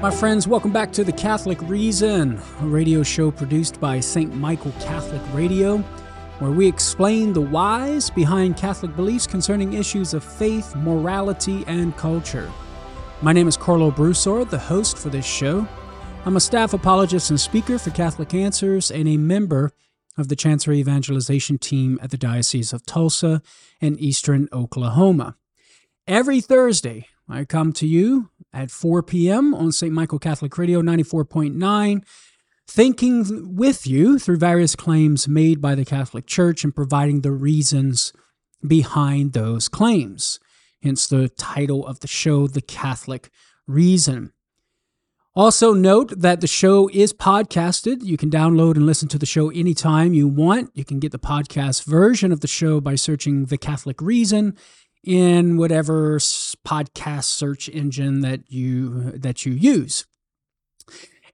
My friends, welcome back to The Catholic Reason, a radio show produced by St. Michael Catholic Radio, where we explain the whys behind Catholic beliefs concerning issues of faith, morality, and culture. My name is Karlo Broussard, the host for this show. I'm a staff apologist and speaker for Catholic Answers and a member of the Chancery Evangelization Team at the Diocese of Tulsa in eastern Oklahoma. Every Thursday, I come to you at 4 p.m. on St. Michael Catholic Radio 94.9, thinking with you through various claims made by the Catholic Church and providing the reasons behind those claims. Hence the title of the show, The Catholic Reason. Also, note that the show is podcasted. You can download and listen to the show anytime you want. You can get the podcast version of the show by searching The Catholic Reason in whatever podcast search engine that you that you use.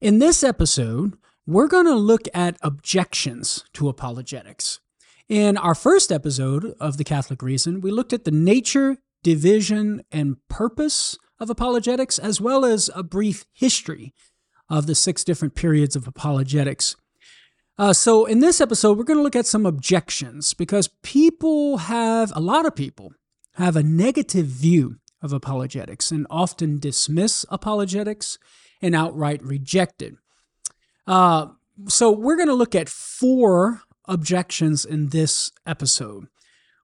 In this episode, we're going to look at objections to apologetics. In our first episode of The Catholic Reason, we looked at the nature, division, and purpose of apologetics, as well as a brief history of the six different periods of apologetics. Uh, so, in this episode, we're going to look at some objections because people have, a lot of people have a negative view of apologetics and often dismiss apologetics and outright reject it. Uh, so, we're going to look at four objections in this episode.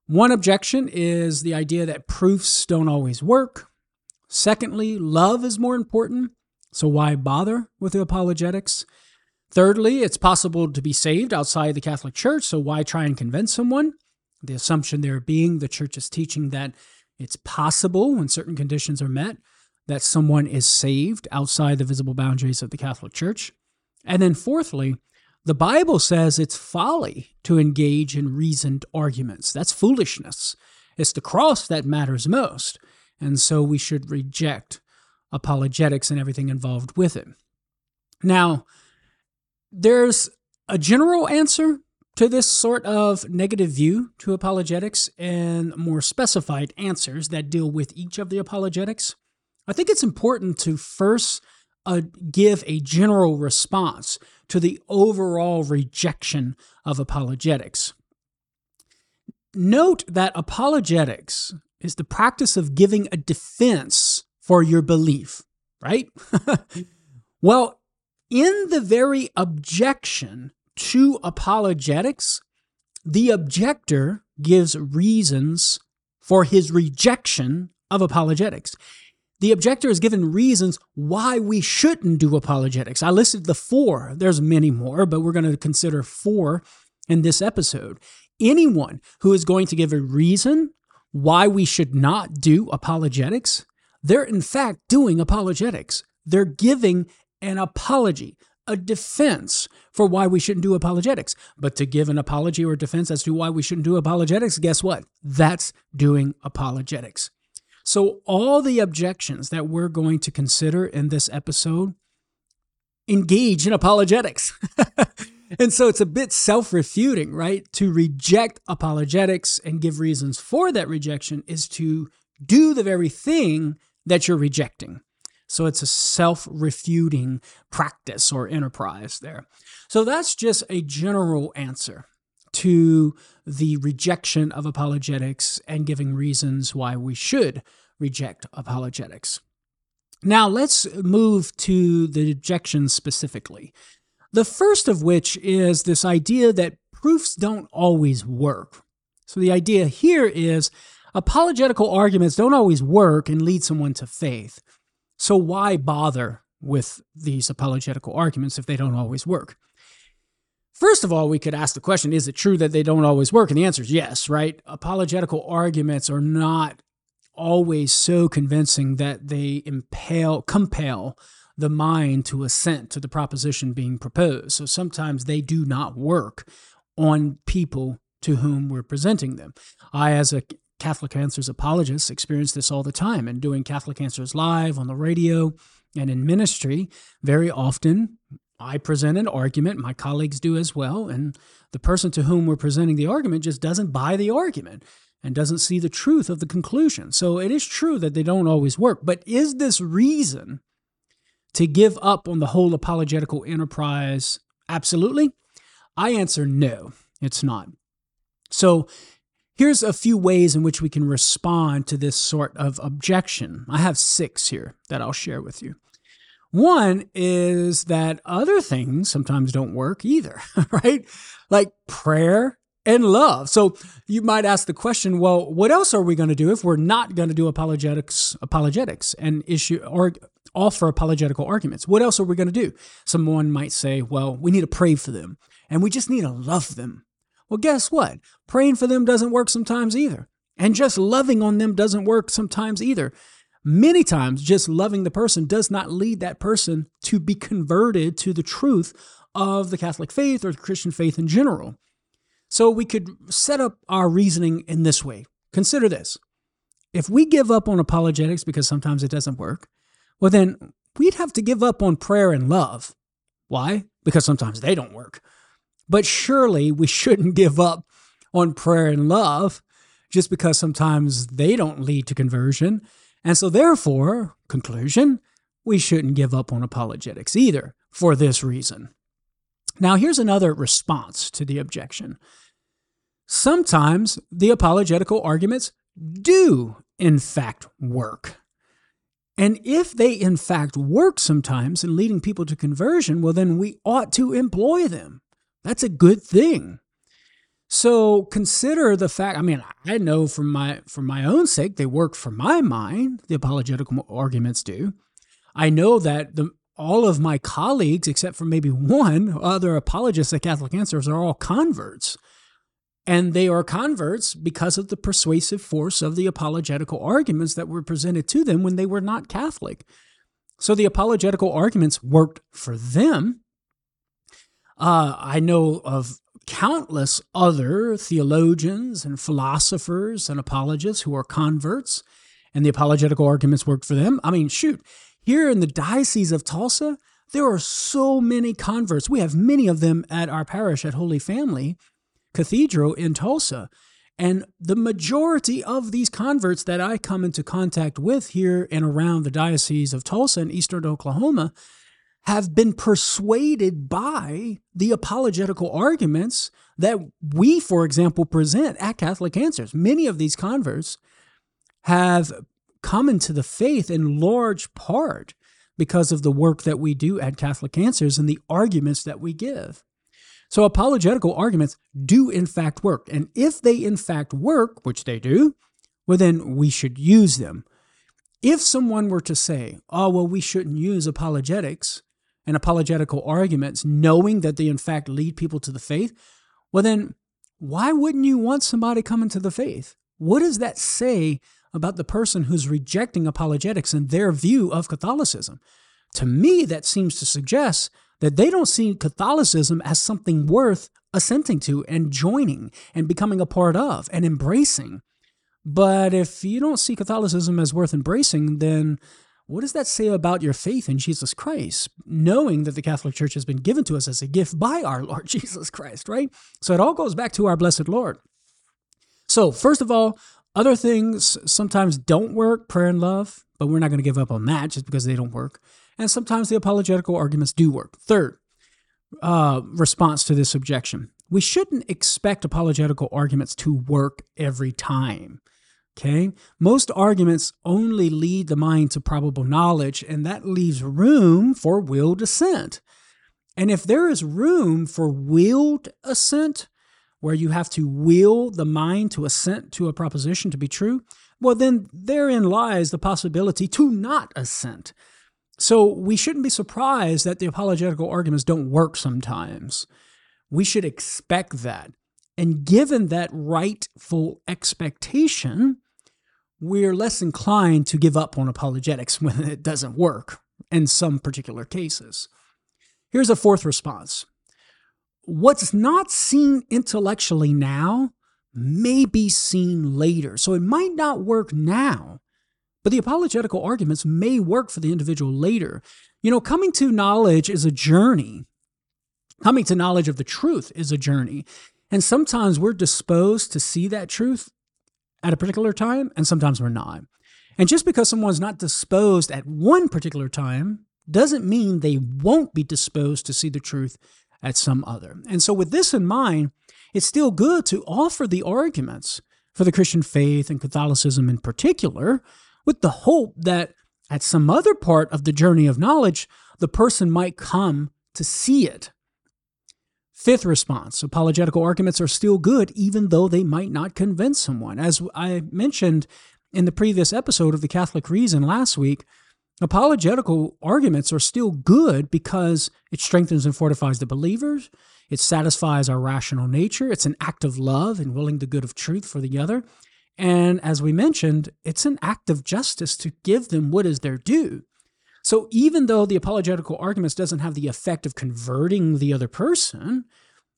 One objection is the idea that proofs don't always work. Secondly, love is more important, so why bother with the apologetics? Thirdly, it's possible to be saved outside the Catholic Church, so why try and convince someone? The assumption there being the church is teaching that it's possible, when certain conditions are met, that someone is saved outside the visible boundaries of the Catholic Church. And then, fourthly, the Bible says it's folly to engage in reasoned arguments. That's foolishness. It's the cross that matters most. And so we should reject apologetics and everything involved with it. Now, there's a general answer to this sort of negative view to apologetics and more specified answers that deal with each of the apologetics. I think it's important to first uh, give a general response to the overall rejection of apologetics. Note that apologetics is the practice of giving a defense for your belief, right? well, in the very objection to apologetics, the objector gives reasons for his rejection of apologetics. The objector is given reasons why we shouldn't do apologetics. I listed the four. There's many more, but we're going to consider four in this episode. Anyone who is going to give a reason why we should not do apologetics, they're in fact doing apologetics. They're giving an apology, a defense for why we shouldn't do apologetics. But to give an apology or defense as to why we shouldn't do apologetics, guess what? That's doing apologetics. So, all the objections that we're going to consider in this episode engage in apologetics. And so it's a bit self refuting, right? To reject apologetics and give reasons for that rejection is to do the very thing that you're rejecting. So it's a self refuting practice or enterprise there. So that's just a general answer to the rejection of apologetics and giving reasons why we should reject apologetics. Now let's move to the objections specifically. The first of which is this idea that proofs don't always work. So the idea here is apologetical arguments don't always work and lead someone to faith. So why bother with these apologetical arguments if they don't always work? First of all, we could ask the question is it true that they don't always work? And the answer is yes, right? Apologetical arguments are not always so convincing that they impel, compel the mind to assent to the proposition being proposed. So sometimes they do not work on people to whom we're presenting them. I, as a Catholic Answers apologists experience this all the time. And doing Catholic Answers live on the radio and in ministry, very often I present an argument, my colleagues do as well, and the person to whom we're presenting the argument just doesn't buy the argument and doesn't see the truth of the conclusion. So it is true that they don't always work. But is this reason to give up on the whole apologetical enterprise? Absolutely. I answer no, it's not. So here's a few ways in which we can respond to this sort of objection. I have six here that I'll share with you. One is that other things sometimes don't work either, right? Like prayer and love. So you might ask the question, well, what else are we going to do if we're not going to do apologetics, apologetics and issue or offer apologetical arguments? What else are we going to do? Someone might say, well, we need to pray for them and we just need to love them. Well, guess what? Praying for them doesn't work sometimes either. And just loving on them doesn't work sometimes either. Many times, just loving the person does not lead that person to be converted to the truth of the Catholic faith or the Christian faith in general. So we could set up our reasoning in this way. Consider this. If we give up on apologetics because sometimes it doesn't work, well, then we'd have to give up on prayer and love. Why? Because sometimes they don't work. But surely we shouldn't give up on prayer and love just because sometimes they don't lead to conversion and so, therefore, conclusion, we shouldn't give up on apologetics either for this reason. Now, here's another response to the objection. Sometimes the apologetical arguments do, in fact, work. And if they, in fact, work sometimes in leading people to conversion, well, then we ought to employ them. That's a good thing. So consider the fact. I mean, I know for my for my own sake, they work for my mind. The apologetical arguments do. I know that the all of my colleagues, except for maybe one other apologist at Catholic Answers, are all converts. And they are converts because of the persuasive force of the apologetical arguments that were presented to them when they were not Catholic. So the apologetical arguments worked for them. Uh, I know of countless other theologians and philosophers and apologists who are converts, and the apologetical arguments worked for them. I mean, shoot, here in the Diocese of Tulsa, there are so many converts. We have many of them at our parish at Holy Family Cathedral in Tulsa. And the majority of these converts that I come into contact with here and around the Diocese of Tulsa in eastern Oklahoma have been persuaded by the apologetical arguments that we, for example, present at Catholic Answers. Many of these converts have come into the faith in large part because of the work that we do at Catholic Answers and the arguments that we give. So, apologetical arguments do in fact work. And if they in fact work, which they do, well, then we should use them. If someone were to say, oh, well, we shouldn't use apologetics and apologetical arguments, knowing that they in fact lead people to the faith, well, then why wouldn't you want somebody coming to the faith? What does that say about the person who's rejecting apologetics and their view of Catholicism? To me, that seems to suggest that they don't see Catholicism as something worth assenting to and joining and becoming a part of and embracing. But if you don't see Catholicism as worth embracing, then what does that say about your faith in Jesus Christ, knowing that the Catholic Church has been given to us as a gift by our Lord Jesus Christ, right? So it all goes back to our blessed Lord. So, first of all, other things sometimes don't work, prayer and love, but we're not going to give up on that just because they don't work. And sometimes the apologetical arguments do work. Third, uh, response to this objection we shouldn't expect apologetical arguments to work every time. Okay. Most arguments only lead the mind to probable knowledge, and that leaves room for willed assent. And if there is room for willed assent, where you have to will the mind to assent to a proposition to be true, well, then therein lies the possibility to not assent. So we shouldn't be surprised that the apologetical arguments don't work sometimes. We should expect that. And given that rightful expectation, we're less inclined to give up on apologetics when it doesn't work in some particular cases. Here's a fourth response What's not seen intellectually now may be seen later. So it might not work now, but the apologetical arguments may work for the individual later. You know, coming to knowledge is a journey. Coming to knowledge of the truth is a journey. And sometimes we're disposed to see that truth at a particular time, and sometimes we're not. And just because someone's not disposed at one particular time doesn't mean they won't be disposed to see the truth at some other. And so, with this in mind, it's still good to offer the arguments for the Christian faith and Catholicism in particular, with the hope that at some other part of the journey of knowledge, the person might come to see it. Fifth response apologetical arguments are still good, even though they might not convince someone. As I mentioned in the previous episode of the Catholic Reason last week, apologetical arguments are still good because it strengthens and fortifies the believers. It satisfies our rational nature. It's an act of love and willing the good of truth for the other. And as we mentioned, it's an act of justice to give them what is their due. So even though the apologetical arguments doesn't have the effect of converting the other person,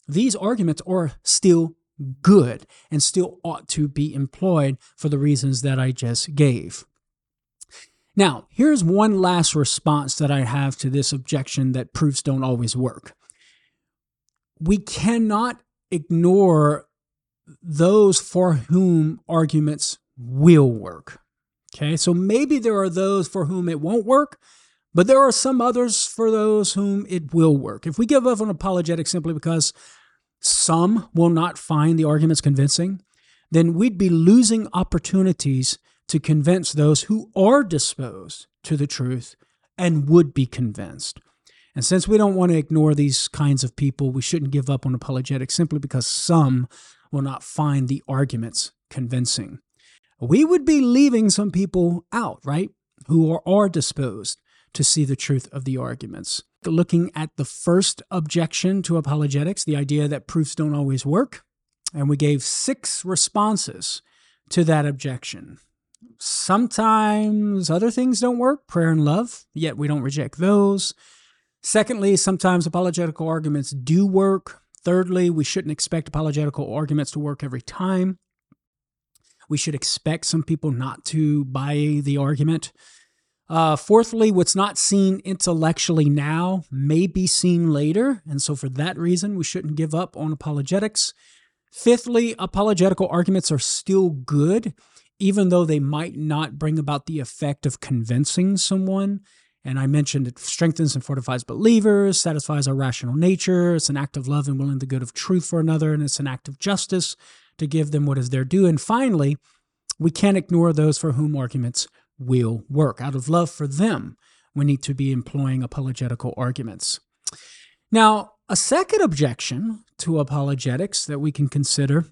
these arguments are still good and still ought to be employed for the reasons that I just gave. Now, here's one last response that I have to this objection that proofs don't always work. We cannot ignore those for whom arguments will work. Okay, so maybe there are those for whom it won't work, but there are some others for those whom it will work. If we give up on apologetics simply because some will not find the arguments convincing, then we'd be losing opportunities to convince those who are disposed to the truth and would be convinced. And since we don't want to ignore these kinds of people, we shouldn't give up on apologetics simply because some will not find the arguments convincing. We would be leaving some people out, right? Who are, are disposed to see the truth of the arguments. Looking at the first objection to apologetics, the idea that proofs don't always work, and we gave six responses to that objection. Sometimes other things don't work, prayer and love, yet we don't reject those. Secondly, sometimes apologetical arguments do work. Thirdly, we shouldn't expect apologetical arguments to work every time. We should expect some people not to buy the argument. Uh, fourthly, what's not seen intellectually now may be seen later. And so, for that reason, we shouldn't give up on apologetics. Fifthly, apologetical arguments are still good, even though they might not bring about the effect of convincing someone. And I mentioned it strengthens and fortifies believers, satisfies our rational nature. It's an act of love and willing the good of truth for another, and it's an act of justice to give them what is their due. And finally, we can't ignore those for whom arguments will work. Out of love for them, we need to be employing apologetical arguments. Now, a second objection to apologetics that we can consider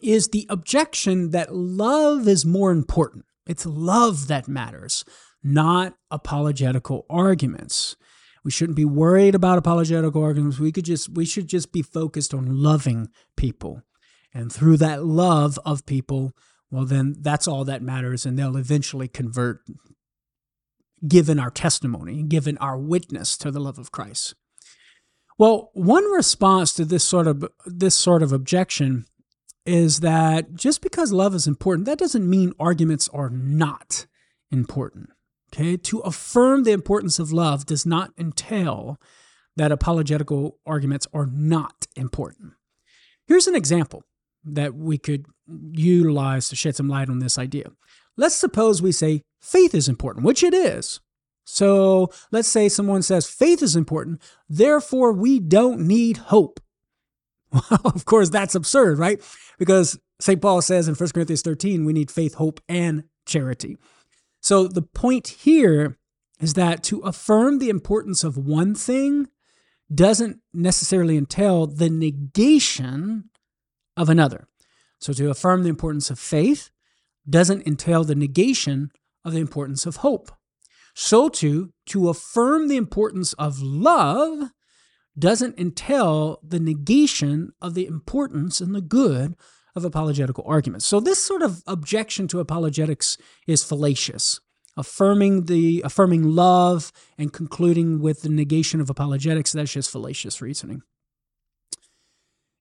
is the objection that love is more important. It's love that matters, not apologetical arguments. We shouldn't be worried about apologetical arguments. We could just we should just be focused on loving people. And through that love of people, well, then that's all that matters, and they'll eventually convert, given our testimony, given our witness to the love of Christ. Well, one response to this sort of this sort of objection is that just because love is important, that doesn't mean arguments are not important. Okay, to affirm the importance of love does not entail that apologetical arguments are not important. Here's an example that we could utilize to shed some light on this idea. Let's suppose we say faith is important, which it is. So let's say someone says faith is important, therefore we don't need hope. Well, of course, that's absurd, right? Because St. Paul says in 1 Corinthians 13, we need faith, hope, and charity. So the point here is that to affirm the importance of one thing doesn't necessarily entail the negation of another. So to affirm the importance of faith doesn't entail the negation of the importance of hope. So too, to affirm the importance of love doesn't entail the negation of the importance and the good of apologetical arguments. So this sort of objection to apologetics is fallacious. Affirming the affirming love and concluding with the negation of apologetics, that's just fallacious reasoning.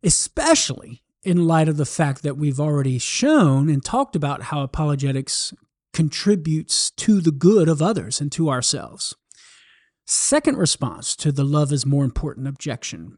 Especially in light of the fact that we've already shown and talked about how apologetics contributes to the good of others and to ourselves. Second response to the love is more important objection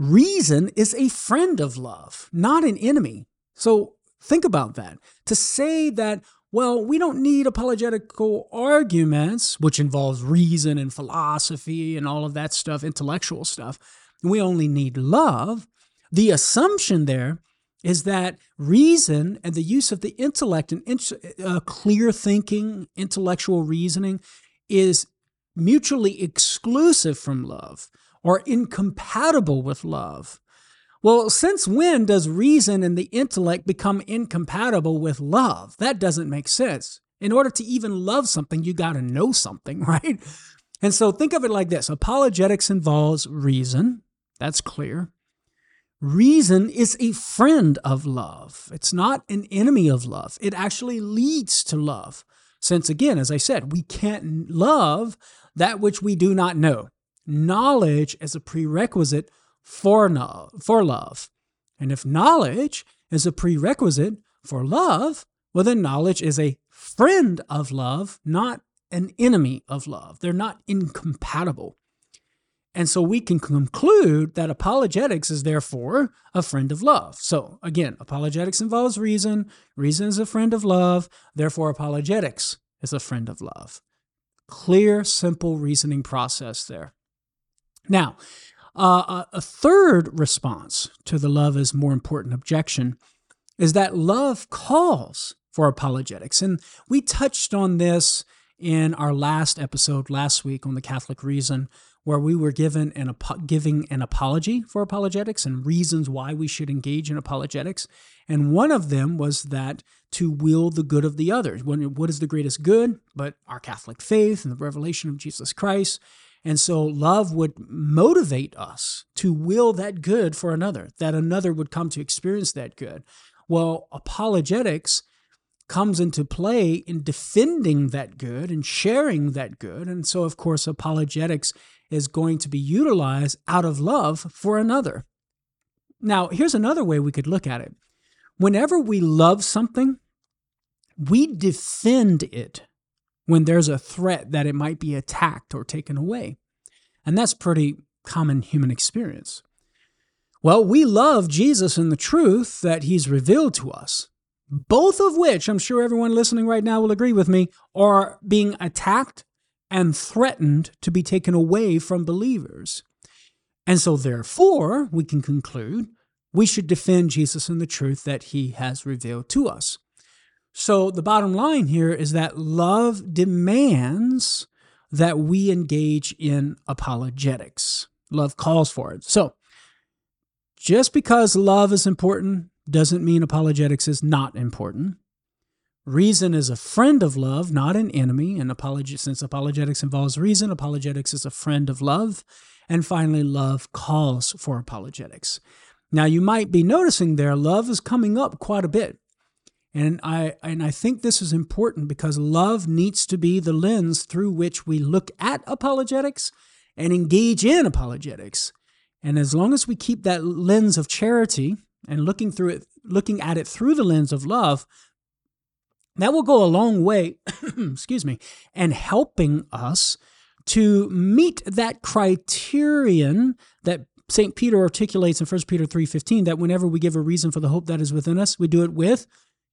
reason is a friend of love, not an enemy. So think about that. To say that Well, we don't need apologetical arguments, which involves reason and philosophy and all of that stuff, intellectual stuff. We only need love. The assumption there is that reason and the use of the intellect and uh, clear thinking, intellectual reasoning is mutually exclusive from love or incompatible with love. Well, since when does reason and the intellect become incompatible with love? That doesn't make sense. In order to even love something, you got to know something, right? And so think of it like this apologetics involves reason. That's clear. Reason is a friend of love. It's not an enemy of love. It actually leads to love. Since, again, as I said, we can't love that which we do not know. Knowledge is a prerequisite for, no, for love. And if knowledge is a prerequisite for love, well, then knowledge is a friend of love, not an enemy of love. They're not incompatible. And so we can conclude that apologetics is therefore a friend of love. So again, apologetics involves reason. Reason is a friend of love. Therefore, apologetics is a friend of love. Clear, simple reasoning process there. Now, uh, a third response to the love is more important objection is that love calls for apologetics. And we touched on this in our last episode last week on the Catholic reason where we were given an giving an apology for apologetics and reasons why we should engage in apologetics. And one of them was that to will the good of the others. What is the greatest good but our Catholic faith and the revelation of Jesus Christ? And so love would motivate us to will that good for another, that another would come to experience that good. Well, apologetics comes into play in defending that good and sharing that good. And so, of course, apologetics is going to be utilized out of love for another. Now, here's another way we could look at it. Whenever we love something, we defend it when there's a threat that it might be attacked or taken away. And that's pretty common human experience. Well, we love Jesus and the truth that he's revealed to us, both of which I'm sure everyone listening right now will agree with me are being attacked and threatened to be taken away from believers. And so, therefore, we can conclude we should defend Jesus and the truth that he has revealed to us. So, the bottom line here is that love demands that we engage in apologetics. Love calls for it. So, just because love is important doesn't mean apologetics is not important. Reason is a friend of love, not an enemy. And since apologetics involves reason, apologetics is a friend of love. And finally, love calls for apologetics. Now, you might be noticing there, love is coming up quite a bit. And I, and I think this is important because love needs to be the lens through which we look at apologetics and engage in apologetics. And as long as we keep that lens of charity and looking through it, looking at it through the lens of love, that will go a long way, excuse me, and helping us to meet that criterion that St. Peter articulates in 1 Peter 3:15 that whenever we give a reason for the hope that is within us, we do it with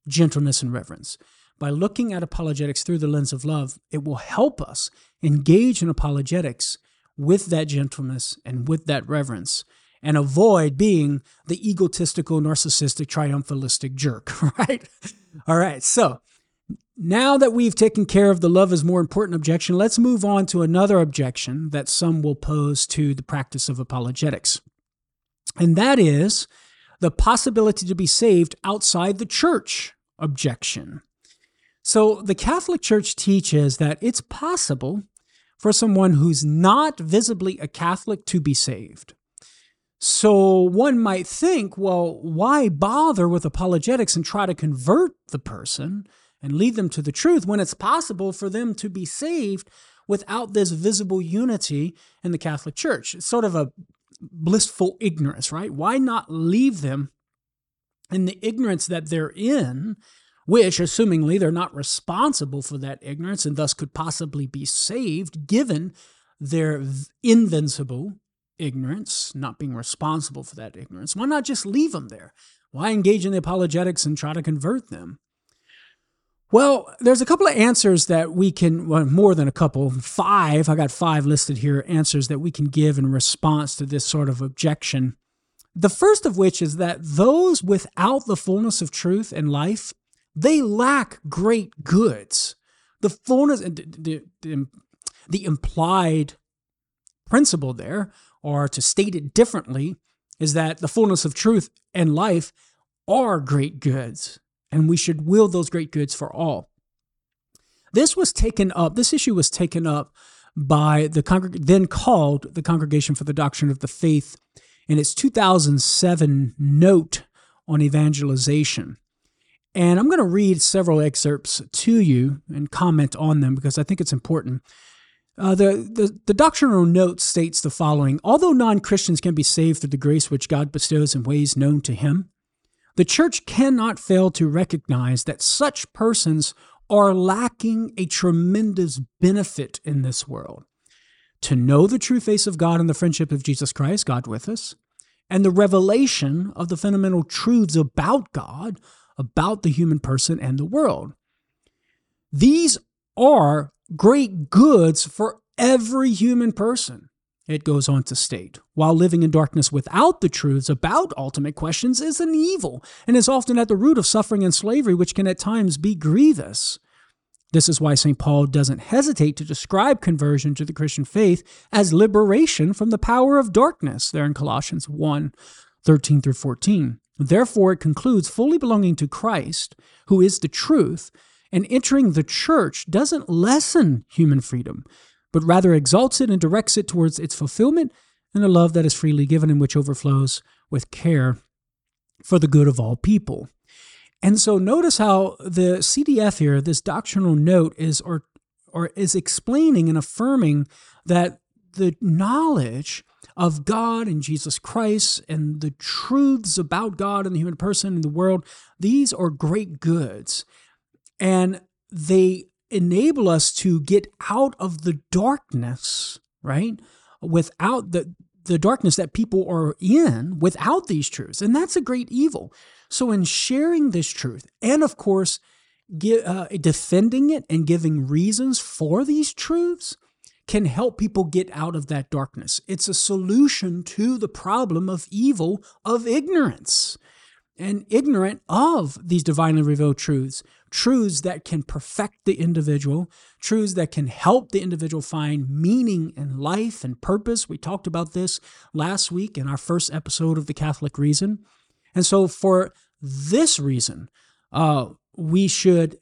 gentleness and reverence. By looking at apologetics through the lens of love, it will help us engage in apologetics with that gentleness and with that reverence and avoid being the egotistical, narcissistic, triumphalistic jerk, right? All right, so now that we've taken care of the love is more important objection, let's move on to another objection that some will pose to the practice of apologetics. And that is the possibility to be saved outside the church objection. So the Catholic Church teaches that it's possible for someone who's not visibly a Catholic to be saved. So one might think, well, why bother with apologetics and try to convert the person and lead them to the truth when it's possible for them to be saved without this visible unity in the Catholic Church? It's sort of a blissful ignorance, right? Why not leave them in the ignorance that they're in, which, assumingly, they're not responsible for that ignorance and thus could possibly be saved given their invincible ignorance, not being responsible for that ignorance, why not just leave them there? Why engage in the apologetics and try to convert them? Well, there's a couple of answers that we can, well, more than a couple, five, I got five listed here, answers that we can give in response to this sort of objection. The first of which is that those without the fullness of truth and life, they lack great goods. The fullness, the, the, the implied principle there, or to state it differently, is that the fullness of truth and life are great goods and we should will those great goods for all. This was taken up, this issue was taken up by the congreg- then called the Congregation for the Doctrine of the Faith in its 2007 note on evangelization. And I'm going to read several excerpts to you and comment on them because I think it's important. Uh, the, the, the doctrinal note states the following Although non Christians can be saved through the grace which God bestows in ways known to Him, the church cannot fail to recognize that such persons are lacking a tremendous benefit in this world. To know the true face of God and the friendship of Jesus Christ, God with us, and the revelation of the fundamental truths about God, about the human person and the world. These are great goods for every human person. It goes on to state, while living in darkness without the truths about ultimate questions is an evil and is often at the root of suffering and slavery, which can at times be grievous. This is why St. Paul doesn't hesitate to describe conversion to the Christian faith as liberation from the power of darkness, there in Colossians 1 13 through 14. Therefore, it concludes fully belonging to Christ, who is the truth, and entering the church doesn't lessen human freedom, but rather exalts it and directs it towards its fulfillment and a love that is freely given and which overflows with care for the good of all people. And so notice how the CDF here, this doctrinal note, is or or is explaining and affirming that the knowledge of God and Jesus Christ and the truths about God and the human person and the world, these are great goods. And they enable us to get out of the darkness, right? Without the the darkness that people are in without these truths. And that's a great evil. So, in sharing this truth, and of course, uh, defending it and giving reasons for these truths, can help people get out of that darkness. It's a solution to the problem of evil of ignorance and ignorant of these divinely revealed truths, truths that can perfect the individual, truths that can help the individual find meaning in life and purpose. We talked about this last week in our first episode of The Catholic Reason. And so, for this reason, uh, we should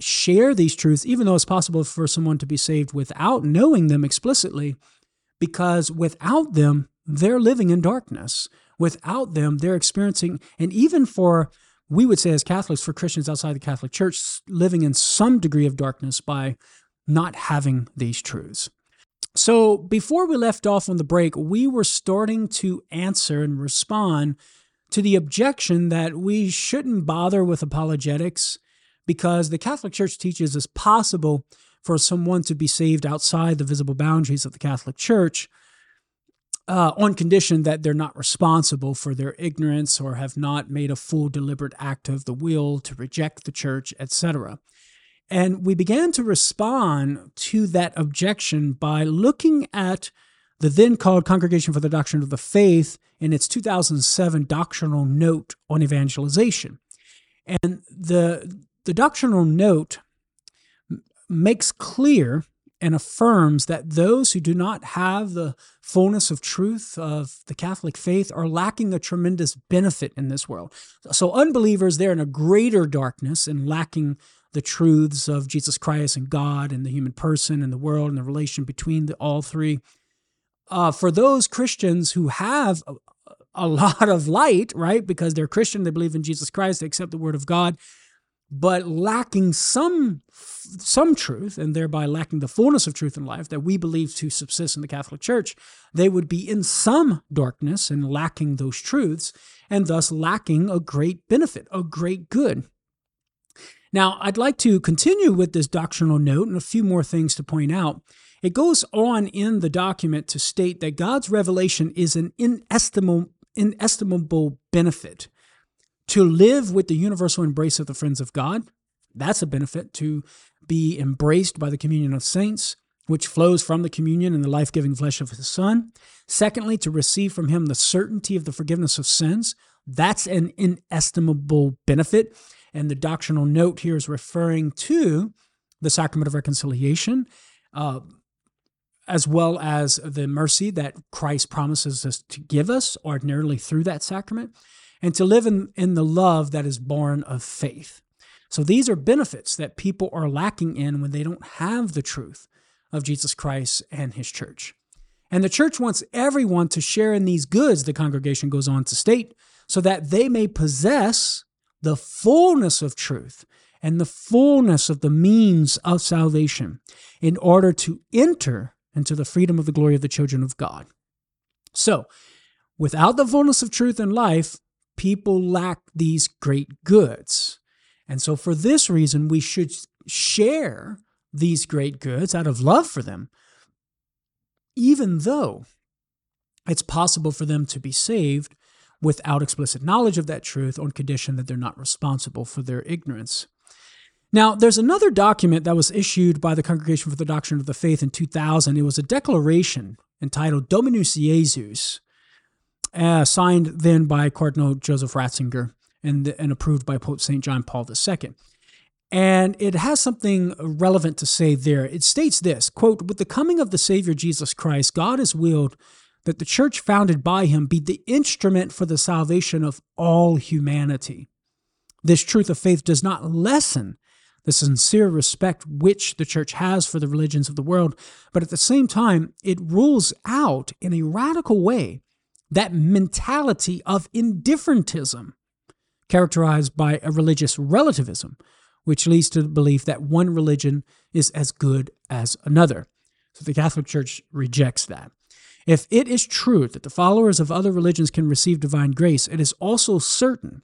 share these truths, even though it's possible for someone to be saved without knowing them explicitly, because without them, they're living in darkness. Without them, they're experiencing, and even for, we would say as Catholics, for Christians outside the Catholic Church, living in some degree of darkness by not having these truths. So before we left off on the break, we were starting to answer and respond to the objection that we shouldn't bother with apologetics because the Catholic Church teaches it's possible for someone to be saved outside the visible boundaries of the Catholic Church uh, on condition that they're not responsible for their ignorance or have not made a full deliberate act of the will to reject the church, etc. And we began to respond to that objection by looking at the then called Congregation for the Doctrine of the Faith in its 2007 doctrinal note on evangelization. And the, the doctrinal note makes clear and affirms that those who do not have the fullness of truth of the Catholic faith are lacking a tremendous benefit in this world. So, unbelievers, they're in a greater darkness and lacking the truths of Jesus Christ and God and the human person and the world and the relation between the, all three. Uh, for those Christians who have a, a lot of light, right, because they're Christian, they believe in Jesus Christ, they accept the word of God, but lacking some some truth and thereby lacking the fullness of truth in life that we believe to subsist in the Catholic Church, they would be in some darkness and lacking those truths and thus lacking a great benefit, a great good. Now, I'd like to continue with this doctrinal note and a few more things to point out. It goes on in the document to state that God's revelation is an inestimable, inestimable benefit to live with the universal embrace of the friends of God, That's a benefit to be embraced by the communion of saints, which flows from the communion and the life giving flesh of his Son. Secondly, to receive from him the certainty of the forgiveness of sins. That's an inestimable benefit. And the doctrinal note here is referring to the sacrament of reconciliation, uh, as well as the mercy that Christ promises us to give us ordinarily through that sacrament, and to live in, in the love that is born of faith. So these are benefits that people are lacking in when they don't have the truth of Jesus Christ and his church. And the church wants everyone to share in these goods, the congregation goes on to state, so that they may possess the fullness of truth and the fullness of the means of salvation in order to enter into the freedom of the glory of the children of God. So, without the fullness of truth and life, people lack these great goods. And so, for this reason, we should share these great goods out of love for them, even though it's possible for them to be saved without explicit knowledge of that truth on condition that they're not responsible for their ignorance. Now, there's another document that was issued by the Congregation for the Doctrine of the Faith in 2000. It was a declaration entitled Dominus Jesus, uh, signed then by Cardinal Joseph Ratzinger and, and approved by Pope St. John Paul II. And it has something relevant to say there. It states this quote, With the coming of the Savior Jesus Christ, God has willed that the church founded by him be the instrument for the salvation of all humanity. This truth of faith does not lessen the sincere respect which the church has for the religions of the world, but at the same time, it rules out in a radical way that mentality of indifferentism characterized by a religious relativism, which leads to the belief that one religion is as good as another. So the Catholic Church rejects that. If it is true that the followers of other religions can receive divine grace, it is also certain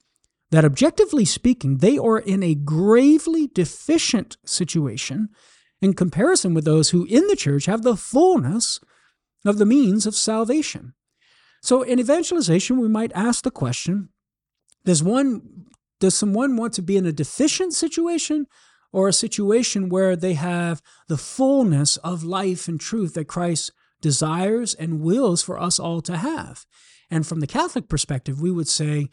that objectively speaking, they are in a gravely deficient situation in comparison with those who in the church have the fullness of the means of salvation. So in evangelization, we might ask the question does one does someone want to be in a deficient situation or a situation where they have the fullness of life and truth that Christ desires and wills for us all to have? And from the Catholic perspective, we would say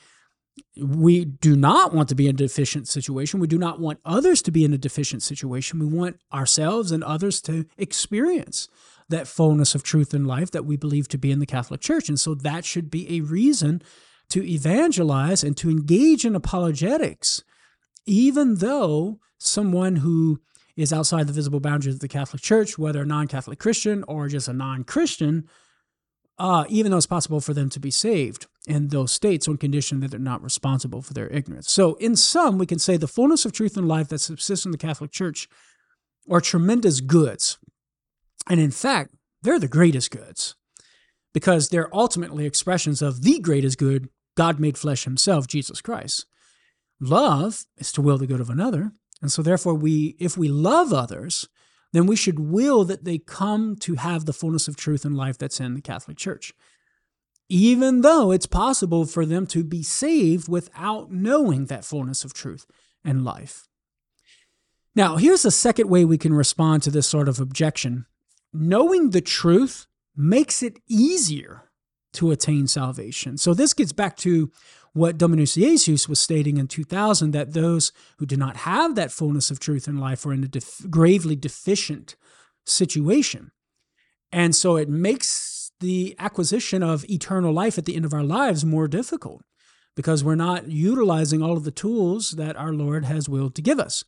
we do not want to be in a deficient situation. We do not want others to be in a deficient situation. We want ourselves and others to experience that fullness of truth and life that we believe to be in the Catholic Church. And so that should be a reason to evangelize and to engage in apologetics, even though someone who is outside the visible boundaries of the Catholic Church, whether a non Catholic Christian or just a non Christian, uh, even though it's possible for them to be saved in those states on condition that they're not responsible for their ignorance. So, in sum, we can say the fullness of truth and life that subsists in the Catholic Church are tremendous goods. And in fact, they're the greatest goods because they're ultimately expressions of the greatest good God made flesh himself, Jesus Christ. Love is to will the good of another. And so, therefore, we, if we love others, then we should will that they come to have the fullness of truth and life that's in the Catholic Church. Even though it's possible for them to be saved without knowing that fullness of truth and life. Now, here's a second way we can respond to this sort of objection. Knowing the truth makes it easier to attain salvation. So, this gets back to what Dominus Jesus was stating in 2000 that those who do not have that fullness of truth in life are in a def- gravely deficient situation. And so it makes the acquisition of eternal life at the end of our lives more difficult because we're not utilizing all of the tools that our Lord has willed to give us.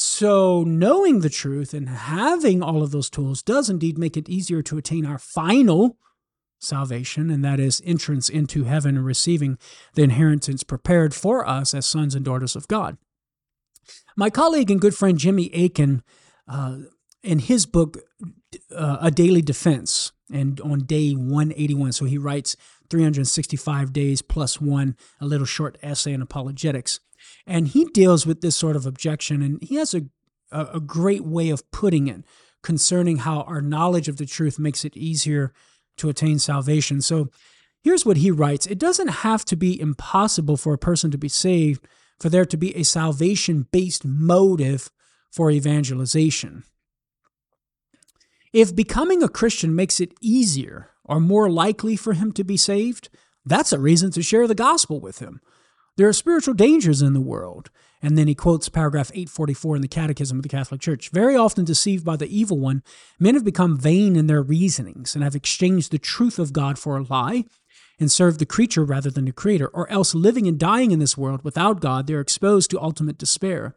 So, knowing the truth and having all of those tools does indeed make it easier to attain our final salvation, and that is entrance into heaven and receiving the inheritance prepared for us as sons and daughters of God. My colleague and good friend Jimmy Akin, uh, in his book, uh, A Daily Defense, and on day 181, so he writes 365 days plus one, a little short essay on apologetics. And he deals with this sort of objection, and he has a, a, great way of putting it concerning how our knowledge of the truth makes it easier to attain salvation. So here's what he writes It doesn't have to be impossible for a person to be saved for there to be a salvation based motive for evangelization. If becoming a Christian makes it easier or more likely for him to be saved, that's a reason to share the gospel with him. There are spiritual dangers in the world. And then he quotes paragraph 844 in the Catechism of the Catholic Church. Very often deceived by the evil one, men have become vain in their reasonings and have exchanged the truth of God for a lie and served the creature rather than the creator, or else living and dying in this world without God, they are exposed to ultimate despair.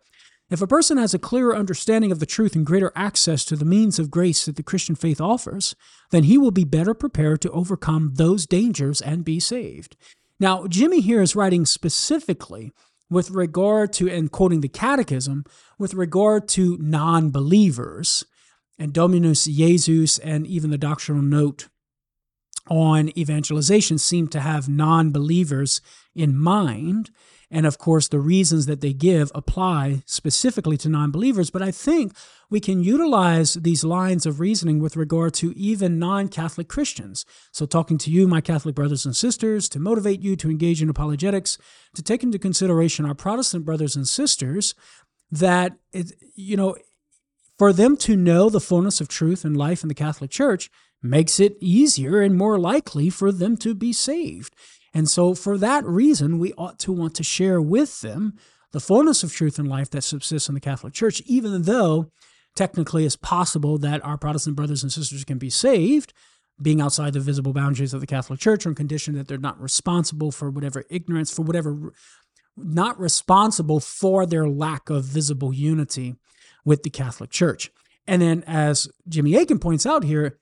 If a person has a clearer understanding of the truth and greater access to the means of grace that the Christian faith offers, then he will be better prepared to overcome those dangers and be saved. Now, Jimmy here is writing specifically with regard to, and quoting the Catechism, with regard to non believers, and Dominus Iesus, and even the doctrinal note on evangelization seem to have non believers in mind. And of course, the reasons that they give apply specifically to non believers. But I think we can utilize these lines of reasoning with regard to even non Catholic Christians. So, talking to you, my Catholic brothers and sisters, to motivate you to engage in apologetics, to take into consideration our Protestant brothers and sisters, that, it, you know, for them to know the fullness of truth and life in the Catholic Church makes it easier and more likely for them to be saved. And so, for that reason, we ought to want to share with them the fullness of truth and life that subsists in the Catholic Church, even though technically it's possible that our Protestant brothers and sisters can be saved, being outside the visible boundaries of the Catholic Church on condition that they're not responsible for whatever ignorance, for whatever, not responsible for their lack of visible unity with the Catholic Church. And then, as Jimmy Akin points out here,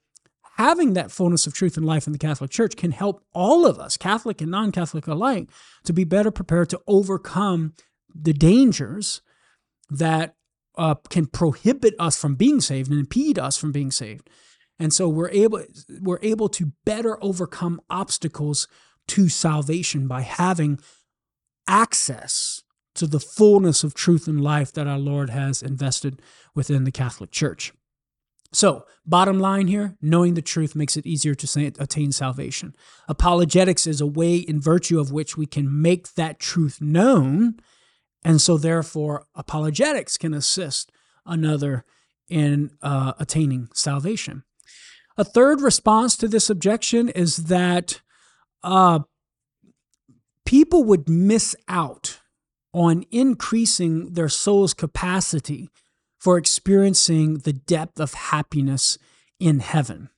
having that fullness of truth and life in the Catholic Church can help all of us, Catholic and non Catholic alike, to be better prepared to overcome the dangers that uh, can prohibit us from being saved and impede us from being saved. And so we're able we're able to better overcome obstacles to salvation by having access to the fullness of truth and life that our Lord has invested within the Catholic Church. So, bottom line here knowing the truth makes it easier to attain salvation. Apologetics is a way in virtue of which we can make that truth known. And so, therefore, apologetics can assist another in uh, attaining salvation. A third response to this objection is that uh, people would miss out on increasing their soul's capacity for experiencing the depth of happiness in heaven.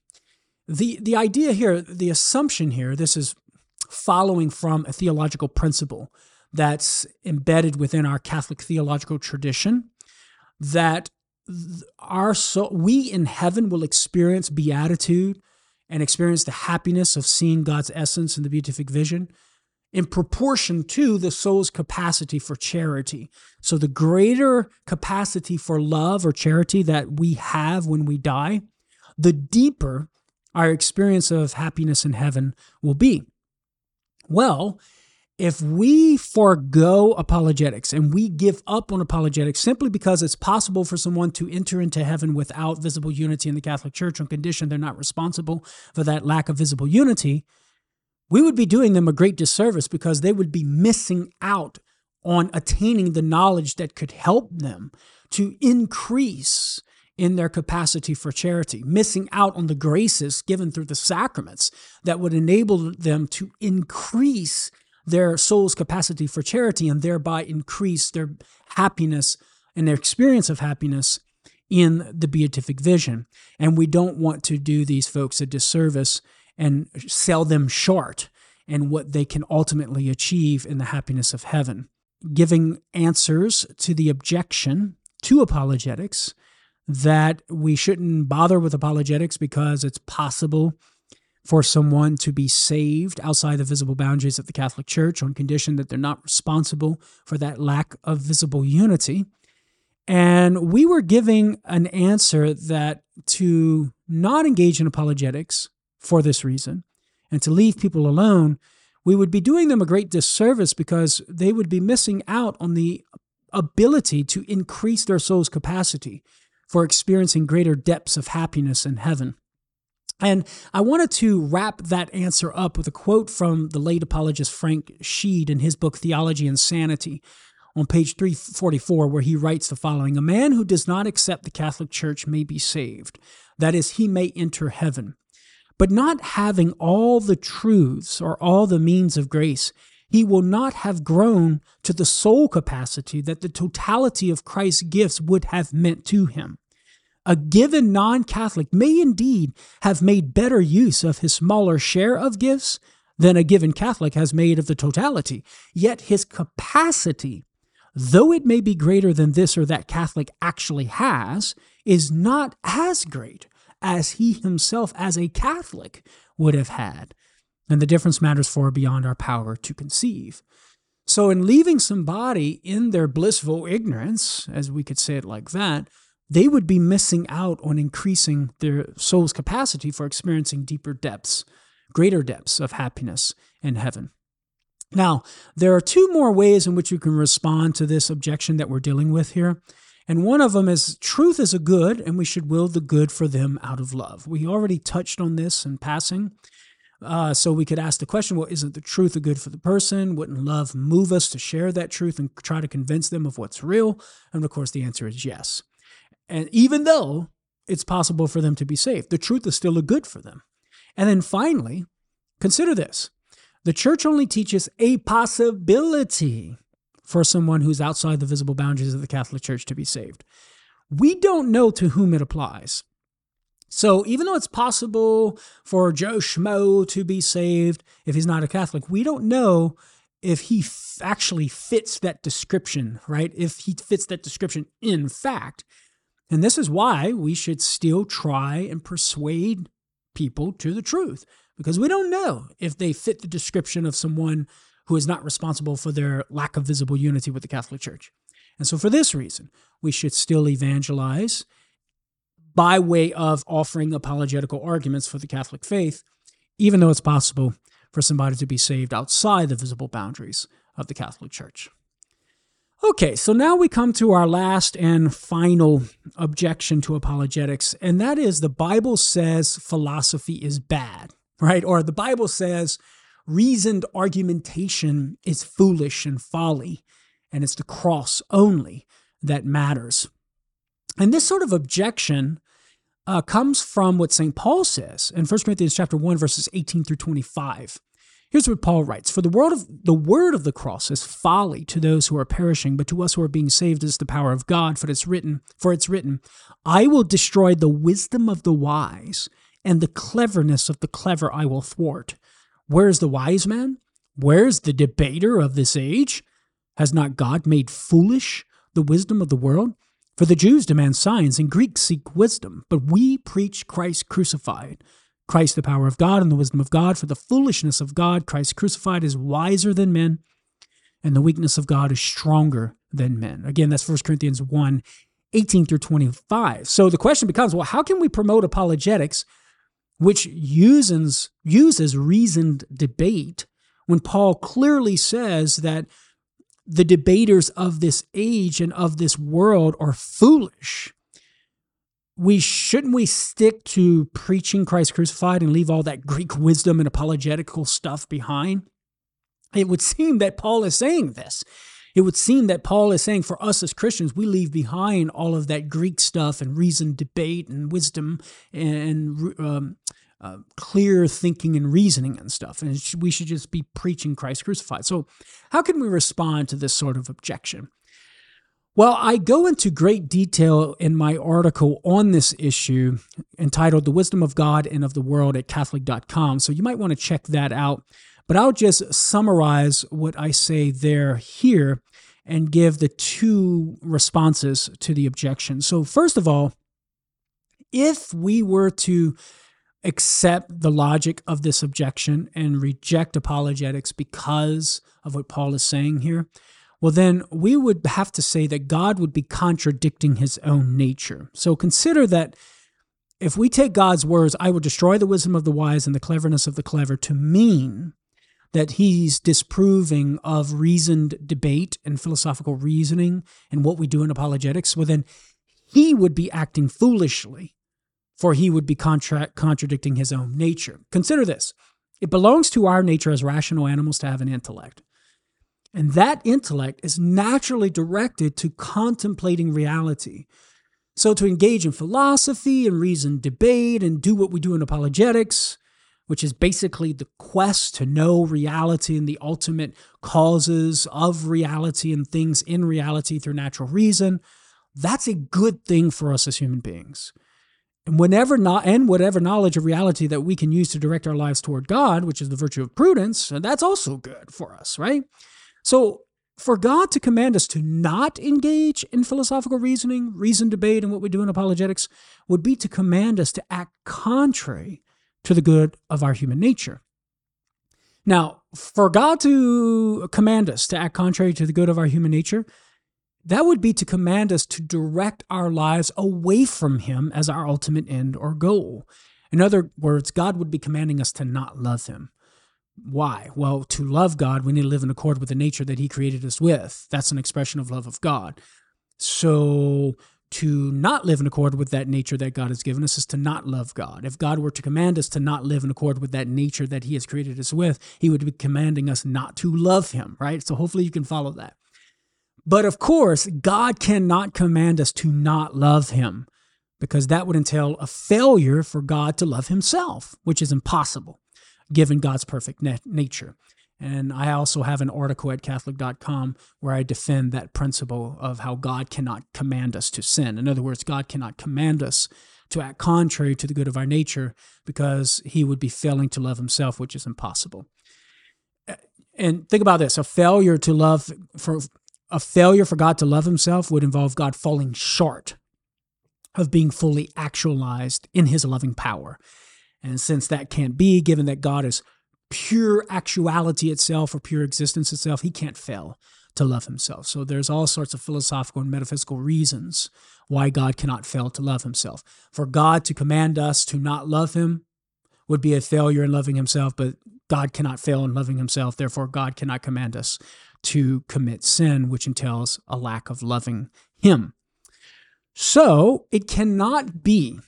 The, the idea here, the assumption here, this is following from a theological principle that's embedded within our Catholic theological tradition that our so we in heaven will experience beatitude and experience the happiness of seeing God's essence in the beatific vision in proportion to the soul's capacity for charity. So, the greater capacity for love or charity that we have when we die, the deeper our experience of happiness in heaven will be. Well, if we forego apologetics and we give up on apologetics simply because it's possible for someone to enter into heaven without visible unity in the Catholic Church on condition they're not responsible for that lack of visible unity, we would be doing them a great disservice because they would be missing out on attaining the knowledge that could help them to increase in their capacity for charity, missing out on the graces given through the sacraments that would enable them to increase their soul's capacity for charity and thereby increase their happiness and their experience of happiness in the beatific vision. And we don't want to do these folks a disservice and sell them short and what they can ultimately achieve in the happiness of heaven. Giving answers to the objection to apologetics that we shouldn't bother with apologetics because it's possible for someone to be saved outside the visible boundaries of the Catholic Church on condition that they're not responsible for that lack of visible unity. And we were giving an answer that to not engage in apologetics for this reason and to leave people alone, we would be doing them a great disservice because they would be missing out on the ability to increase their soul's capacity for experiencing greater depths of happiness in heaven. And I wanted to wrap that answer up with a quote from the late apologist Frank Sheed in his book Theology and Sanity, on page 344, where he writes the following A man who does not accept the Catholic Church may be saved. That is, he may enter heaven. But not having all the truths or all the means of grace, he will not have grown to the soul capacity that the totality of Christ's gifts would have meant to him. A given non Catholic may indeed have made better use of his smaller share of gifts than a given Catholic has made of the totality, yet his capacity, though it may be greater than this or that Catholic actually has, is not as great as he himself, as a Catholic, would have had. And the difference matters far beyond our power to conceive. So, in leaving somebody in their blissful ignorance, as we could say it like that, they would be missing out on increasing their soul's capacity for experiencing deeper depths, greater depths of happiness in heaven. Now, there are two more ways in which you can respond to this objection that we're dealing with here. And one of them is truth is a good, and we should will the good for them out of love. We already touched on this in passing. Uh, so we could ask the question well, isn't the truth a good for the person? Wouldn't love move us to share that truth and try to convince them of what's real? And of course, the answer is yes. And even though it's possible for them to be saved, the truth is still a good for them. And then finally, consider this the church only teaches a possibility for someone who's outside the visible boundaries of the Catholic Church to be saved. We don't know to whom it applies. So even though it's possible for Joe Schmo to be saved if he's not a Catholic, we don't know if he f- actually fits that description, right? If he fits that description in fact. And this is why we should still try and persuade people to the truth because we don't know if they fit the description of someone who is not responsible for their lack of visible unity with the Catholic Church. And so, for this reason, we should still evangelize by way of offering apologetical arguments for the Catholic faith, even though it's possible for somebody to be saved outside the visible boundaries of the Catholic Church. Okay, so now we come to our last and final objection to apologetics, and that is the Bible says philosophy is bad, right? Or the Bible says reasoned argumentation is foolish and folly, and it's the cross only that matters. And this sort of objection uh, comes from what St. Paul says in 1 Corinthians chapter 1, verses 18 through 25. Here's what Paul writes For the word of the word of the cross is folly to those who are perishing, but to us who are being saved is the power of God. For it's written, for it's written, I will destroy the wisdom of the wise, and the cleverness of the clever I will thwart. Where's the wise man? Where's the debater of this age? Has not God made foolish the wisdom of the world? For the Jews demand signs, and Greeks seek wisdom, but we preach Christ crucified Christ, the power of God and the wisdom of God. For the foolishness of God, Christ crucified, is wiser than men, and the weakness of God is stronger than men. Again, that's 1 Corinthians 1 18 through 25. So the question becomes well, how can we promote apologetics which uses, uses reasoned debate when Paul clearly says that the debaters of this age and of this world are foolish? we shouldn't we stick to preaching Christ crucified and leave all that Greek wisdom and apologetical stuff behind? It would seem that Paul is saying this. It would seem that Paul is saying for us as Christians, we leave behind all of that Greek stuff and reason, debate, and wisdom and um, uh, clear thinking and reasoning and stuff. And we should just be preaching Christ crucified. So, how can we respond to this sort of objection? Well, I go into great detail in my article on this issue entitled The Wisdom of God and of the World at Catholic.com. So you might want to check that out. But I'll just summarize what I say there here and give the two responses to the objection. So, first of all, if we were to accept the logic of this objection and reject apologetics because of what Paul is saying here, well, then we would have to say that God would be contradicting his own nature. So consider that if we take God's words, I will destroy the wisdom of the wise and the cleverness of the clever, to mean that he's disproving of reasoned debate and philosophical reasoning and what we do in apologetics, well, then he would be acting foolishly, for he would be contra- contradicting his own nature. Consider this it belongs to our nature as rational animals to have an intellect. And that intellect is naturally directed to contemplating reality. So, to engage in philosophy and reason debate and do what we do in apologetics, which is basically the quest to know reality and the ultimate causes of reality and things in reality through natural reason, that's a good thing for us as human beings. And whenever not and whatever knowledge of reality that we can use to direct our lives toward God, which is the virtue of prudence, that's also good for us, right? So for God to command us to not engage in philosophical reasoning, reason debate, and what we do in apologetics would be to command us to act contrary to the good of our human nature. Now, for God to command us to act contrary to the good of our human nature, that would be to command us to direct our lives away from Him as our ultimate end or goal. In other words, God would be commanding us to not love Him. Why? Well, to love God, we need to live in accord with the nature that He created us with. That's an expression of love of God. So, to not live in accord with that nature that God has given us is to not love God. If God were to command us to not live in accord with that nature that He has created us with, He would be commanding us not to love Him, right? So, hopefully, you can follow that. But of course, God cannot command us to not love Him because that would entail a failure for God to love Himself, which is impossible given God's perfect nature. And I also have an article at Catholic.com where I defend that principle of how God cannot command us to sin. In other words, God cannot command us to act contrary to the good of our nature because he would be failing to love himself, which is impossible. Uh, and think about this a failure to love for a failure for God to love himself would involve God falling short of being fully actualized in his loving power. And since that can't be, given that God is pure actuality itself or pure existence itself, he can't fail to love himself. So there's all sorts of philosophical and metaphysical reasons why God cannot fail to love himself. For God to command us to not love him would be a failure in loving himself, but God cannot fail in loving himself. Therefore, God cannot command us to commit sin, which entails a lack of loving Him. So it cannot be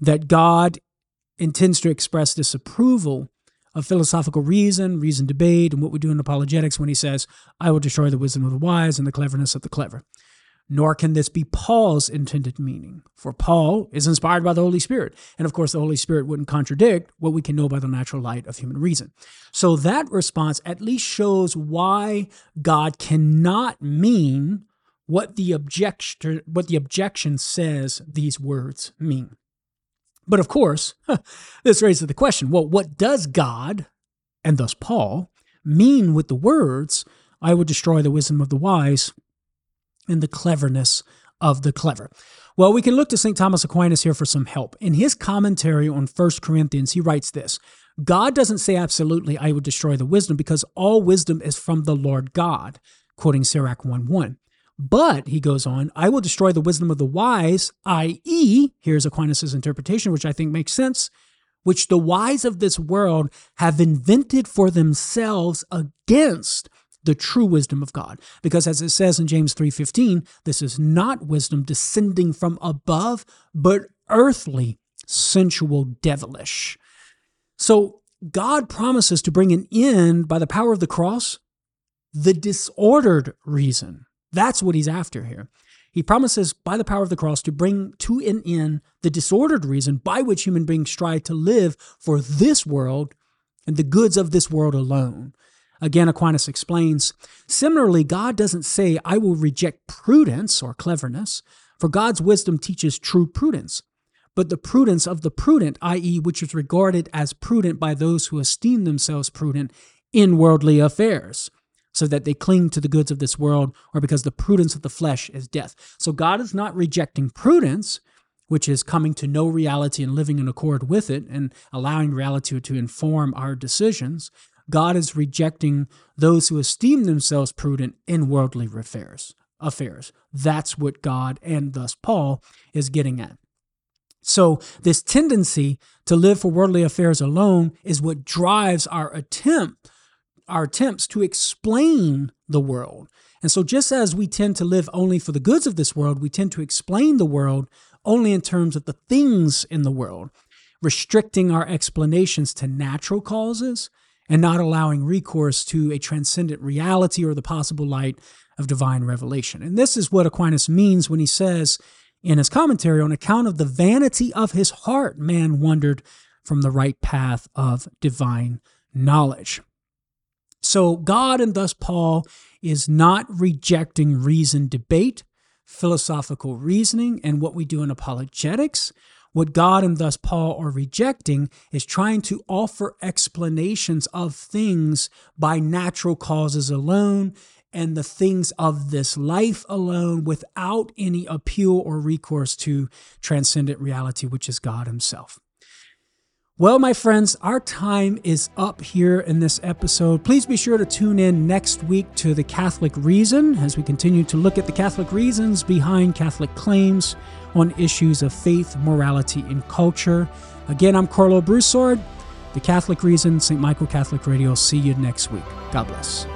that God intends to express disapproval of philosophical reason, reason debate, and what we do in apologetics when he says, I will destroy the wisdom of the wise and the cleverness of the clever nor can this be Paul's intended meaning. For Paul is inspired by the Holy Spirit. And of course, the Holy Spirit wouldn't contradict what we can know by the natural light of human reason. So that response at least shows why God cannot mean what the objection what the objection says these words mean. But of course, this raises the question, well, what does God, and thus Paul, mean with the words, I will destroy the wisdom of the wise and the cleverness of the clever. Well, we can look to St. Thomas Aquinas here for some help. In his commentary on 1 Corinthians, he writes this God doesn't say absolutely, I will destroy the wisdom, because all wisdom is from the Lord God, quoting Sirach 1 1. But, he goes on, I will destroy the wisdom of the wise, i.e., here's Aquinas' interpretation, which I think makes sense, which the wise of this world have invented for themselves against the true wisdom of God. Because as it says in James 3:15, this is not wisdom descending from above, but earthly, sensual, devilish. So God promises to bring an end by the power of the cross, the disordered reason. That's what he's after here. He promises by the power of the cross to bring to an end the disordered reason by which human beings strive to live for this world and the goods of this world alone. Again, Aquinas explains similarly, God doesn't say, I will reject prudence or cleverness, for God's wisdom teaches true prudence. But the prudence of the prudent, i.e., which is regarded as prudent by those who esteem themselves prudent in worldly affairs, so that they cling to the goods of this world, or because the prudence of the flesh is death. So God is not rejecting prudence, which is coming to know reality and living in accord with it and allowing reality to inform our decisions. God is rejecting those who esteem themselves prudent in worldly affairs. Affairs. That's what God and thus Paul is getting at. So, this tendency to live for worldly affairs alone is what drives our attempt, our attempts to explain the world. And so, just as we tend to live only for the goods of this world, we tend to explain the world only in terms of the things in the world, restricting our explanations to natural causes and not allowing recourse to a transcendent reality or the possible light of divine revelation. And this is what Aquinas means when he says in his commentary, on account of the vanity of his heart, man wandered from the right path of divine knowledge. So, God and thus Paul is not rejecting reason debate, philosophical reasoning, and what we do in apologetics. What God and thus Paul are rejecting is trying to offer explanations of things by natural causes alone and the things of this life alone without any appeal or recourse to transcendent reality, which is God Himself. Well, my friends, our time is up here in this episode. Please be sure to tune in next week to the Catholic Reason as we continue to look at the Catholic reasons behind Catholic claims on issues of faith, morality, and culture. Again, I'm Karlo Broussard, the Catholic Reason, St. Michael Catholic Radio. See you next week. God bless.